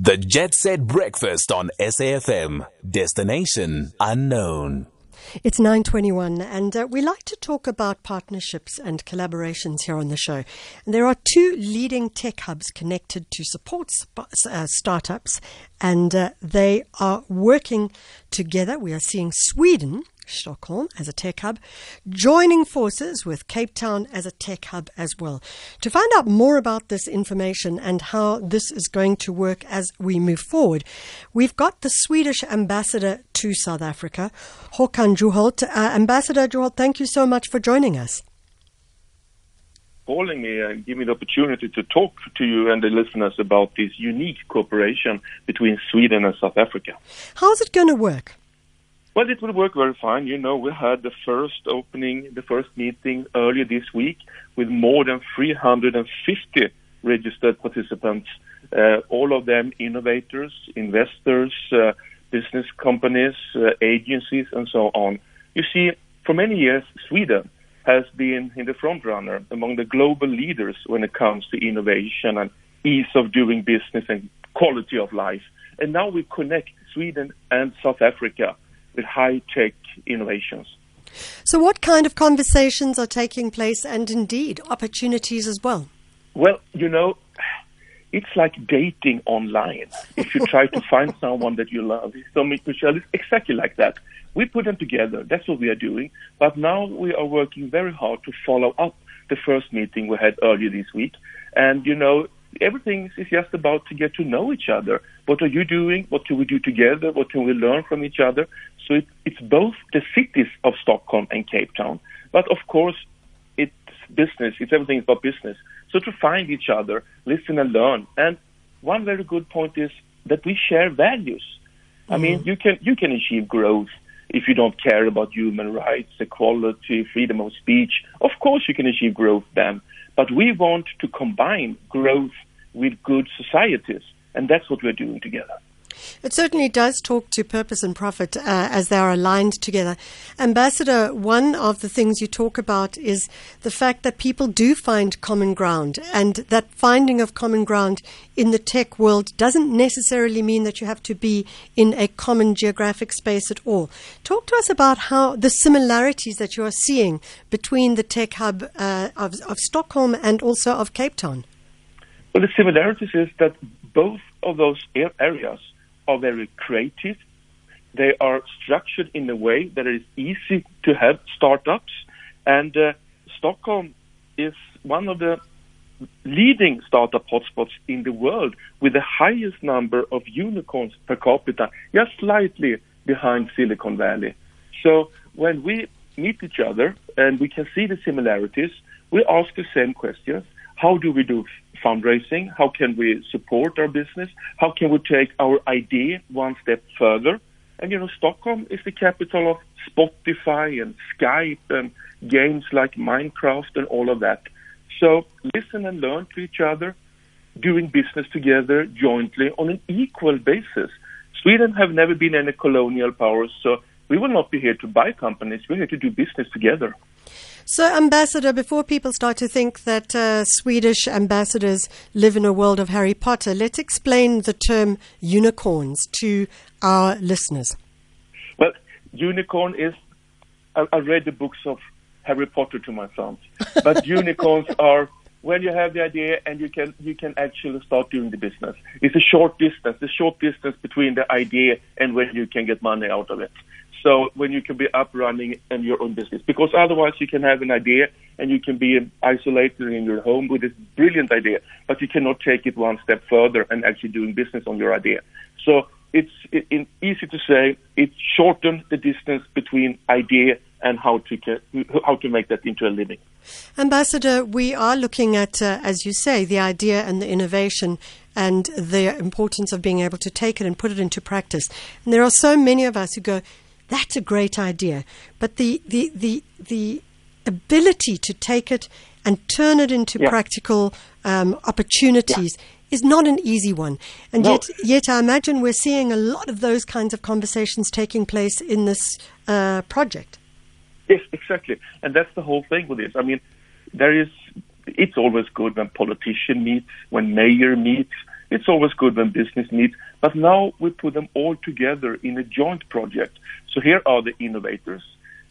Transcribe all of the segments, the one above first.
The Jet Set Breakfast on SAFM. Destination unknown. It's 9:21 and uh, we like to talk about partnerships and collaborations here on the show. And there are two leading tech hubs connected to support sp- uh, startups and uh, they are working together. We are seeing Sweden Stockholm as a tech hub, joining forces with Cape Town as a tech hub as well. To find out more about this information and how this is going to work as we move forward, we've got the Swedish ambassador to South Africa, Håkan Juholt. Uh, ambassador Juholt, thank you so much for joining us calling me and give me the opportunity to talk to you and the listeners about this unique cooperation between Sweden and South Africa. How's it going to work? Well, it will work very fine. You know, we had the first opening, the first meeting earlier this week with more than 350 registered participants, uh, all of them innovators, investors, uh, business companies, uh, agencies, and so on. You see, for many years, Sweden has been in the front runner among the global leaders when it comes to innovation and ease of doing business and quality of life. And now we connect Sweden and South Africa with high tech innovations. So, what kind of conversations are taking place and indeed opportunities as well? Well, you know, it's like dating online. If you try to find someone that you love, so Michelle, it's exactly like that. We put them together. That's what we are doing. But now we are working very hard to follow up the first meeting we had earlier this week. And, you know, everything is just about to get to know each other. What are you doing? What can we do together? What can we learn from each other? So it, it's both the cities of Stockholm and Cape Town, but of course it's business. It's everything about business. So to find each other, listen and learn. And one very good point is that we share values. Mm-hmm. I mean, you can you can achieve growth if you don't care about human rights, equality, freedom of speech. Of course, you can achieve growth then. But we want to combine growth with good societies, and that's what we're doing together. It certainly does talk to purpose and profit uh, as they are aligned together. Ambassador, one of the things you talk about is the fact that people do find common ground, and that finding of common ground in the tech world doesn't necessarily mean that you have to be in a common geographic space at all. Talk to us about how the similarities that you are seeing between the tech hub uh, of, of Stockholm and also of Cape Town. Well, the similarities is that both of those areas are very creative. They are structured in a way that it is easy to have startups. And uh, Stockholm is one of the leading startup hotspots in the world with the highest number of unicorns per capita, just slightly behind Silicon Valley. So when we meet each other and we can see the similarities, we ask the same questions. How do we do fundraising? How can we support our business? How can we take our idea one step further? And you know, Stockholm is the capital of Spotify and Skype and games like Minecraft and all of that. So listen and learn to each other, doing business together jointly on an equal basis. Sweden have never been any colonial powers, so we will not be here to buy companies. We're here to do business together. So, Ambassador, before people start to think that uh, Swedish ambassadors live in a world of Harry Potter, let's explain the term unicorns to our listeners. Well, unicorn is, I, I read the books of Harry Potter to my sons, but unicorns are when you have the idea and you can you can actually start doing the business. It's a short distance, the short distance between the idea and when you can get money out of it. So when you can be up running in your own business, because otherwise you can have an idea and you can be isolated in your home with this brilliant idea, but you cannot take it one step further and actually doing business on your idea. So it's it, it, easy to say it shortens the distance between idea and how to how to make that into a living. Ambassador, we are looking at, uh, as you say, the idea and the innovation and the importance of being able to take it and put it into practice. And there are so many of us who go, that's a great idea. But the, the, the, the ability to take it and turn it into yeah. practical um, opportunities yeah. Is not an easy one. And no. yet, yet I imagine we're seeing a lot of those kinds of conversations taking place in this uh, project. Yes, exactly. And that's the whole thing with this. I mean, there is, it's always good when politician meets, when mayor meets, It's always good when business meets, but now we put them all together in a joint project. So here are the innovators,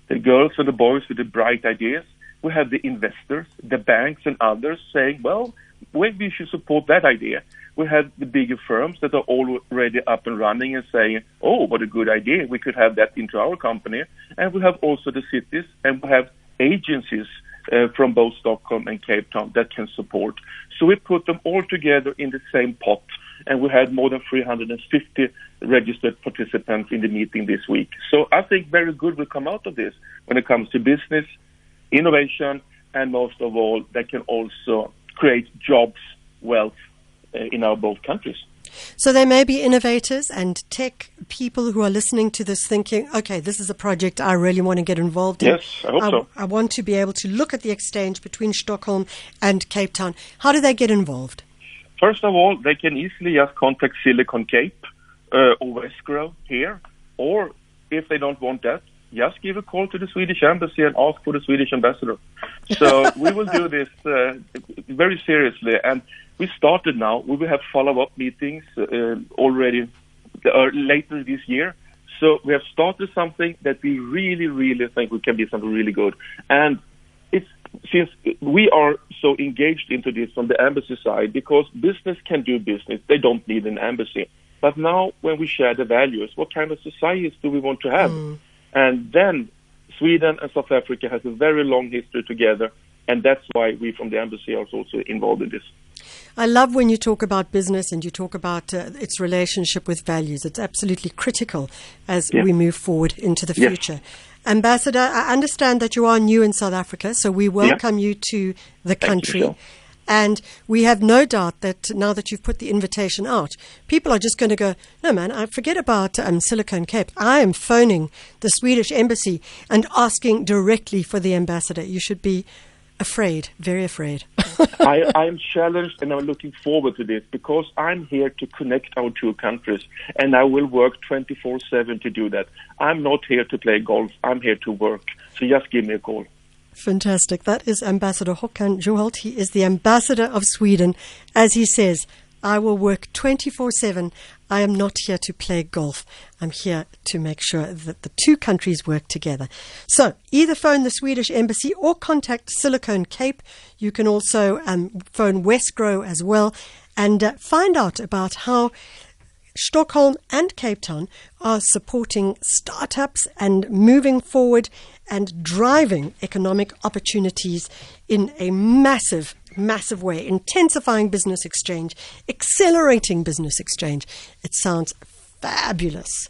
the girls and the boys with the bright ideas. We have the investors, the banks and others saying, well, we should support that idea. We have the bigger firms that are already up and running and saying, oh, what a good idea. We could have that into our company. And we have also the cities and we have agencies uh, from both Stockholm and Cape Town that can support. So we put them all together in the same pot, and we had more than 350 registered participants in the meeting this week. So I think very good will come out of this when it comes to business, innovation, and most of all, that can also create jobs, wealth uh, in our both countries. So there may be innovators and tech people who are listening to this thinking, okay, this is a project I really want to get involved in. Yes, I hope I, so. I want to be able to look at the exchange between Stockholm and Cape Town. How do they get involved? First of all, they can easily just contact Silicon Cape uh, or Wesgro here, or if they don't want that, just give a call to the Swedish embassy and ask for the Swedish ambassador. So we will do this uh, very seriously, and we started now. We will have follow-up meetings uh, already uh, later this year. So we have started something that we really, really think we can be something really good. And it's since we are so engaged into this from the embassy side, because business can do business, they don't need an embassy. But now, when we share the values, what kind of societies do we want to have? Mm. And then Sweden and South Africa has a very long history together, and that's why we from the embassy are also involved in this. I love when you talk about business and you talk about uh, its relationship with values. It's absolutely critical as Yeah. we move forward into the Yeah. future. Ambassador, I understand that you are new in South Africa, so we welcome you to the country. And we have no doubt that now that you've put the invitation out, people are just going to go, no, man, I forget about um, Silicon Cape. I am phoning the Swedish embassy and asking directly for the ambassador. You should be afraid, very afraid. I, I'm challenged and I'm looking forward to this because I'm here to connect our two countries and I will work 24 7 to do that. I'm not here to play golf, I'm here to work. So just give me a call. Fantastic. That is Ambassador Håkan Juholt. He is the ambassador of Sweden. As he says, I will work 24 7. I am not here to play golf. I'm here to make sure that the two countries work together. So either phone the Swedish embassy or contact Silicon Cape. You can also um, phone Wesgro as well and uh, find out about how Stockholm and Cape Town are supporting startups and moving forward and driving economic opportunities in a massive, massive way, intensifying business exchange, accelerating business exchange. It sounds fabulous.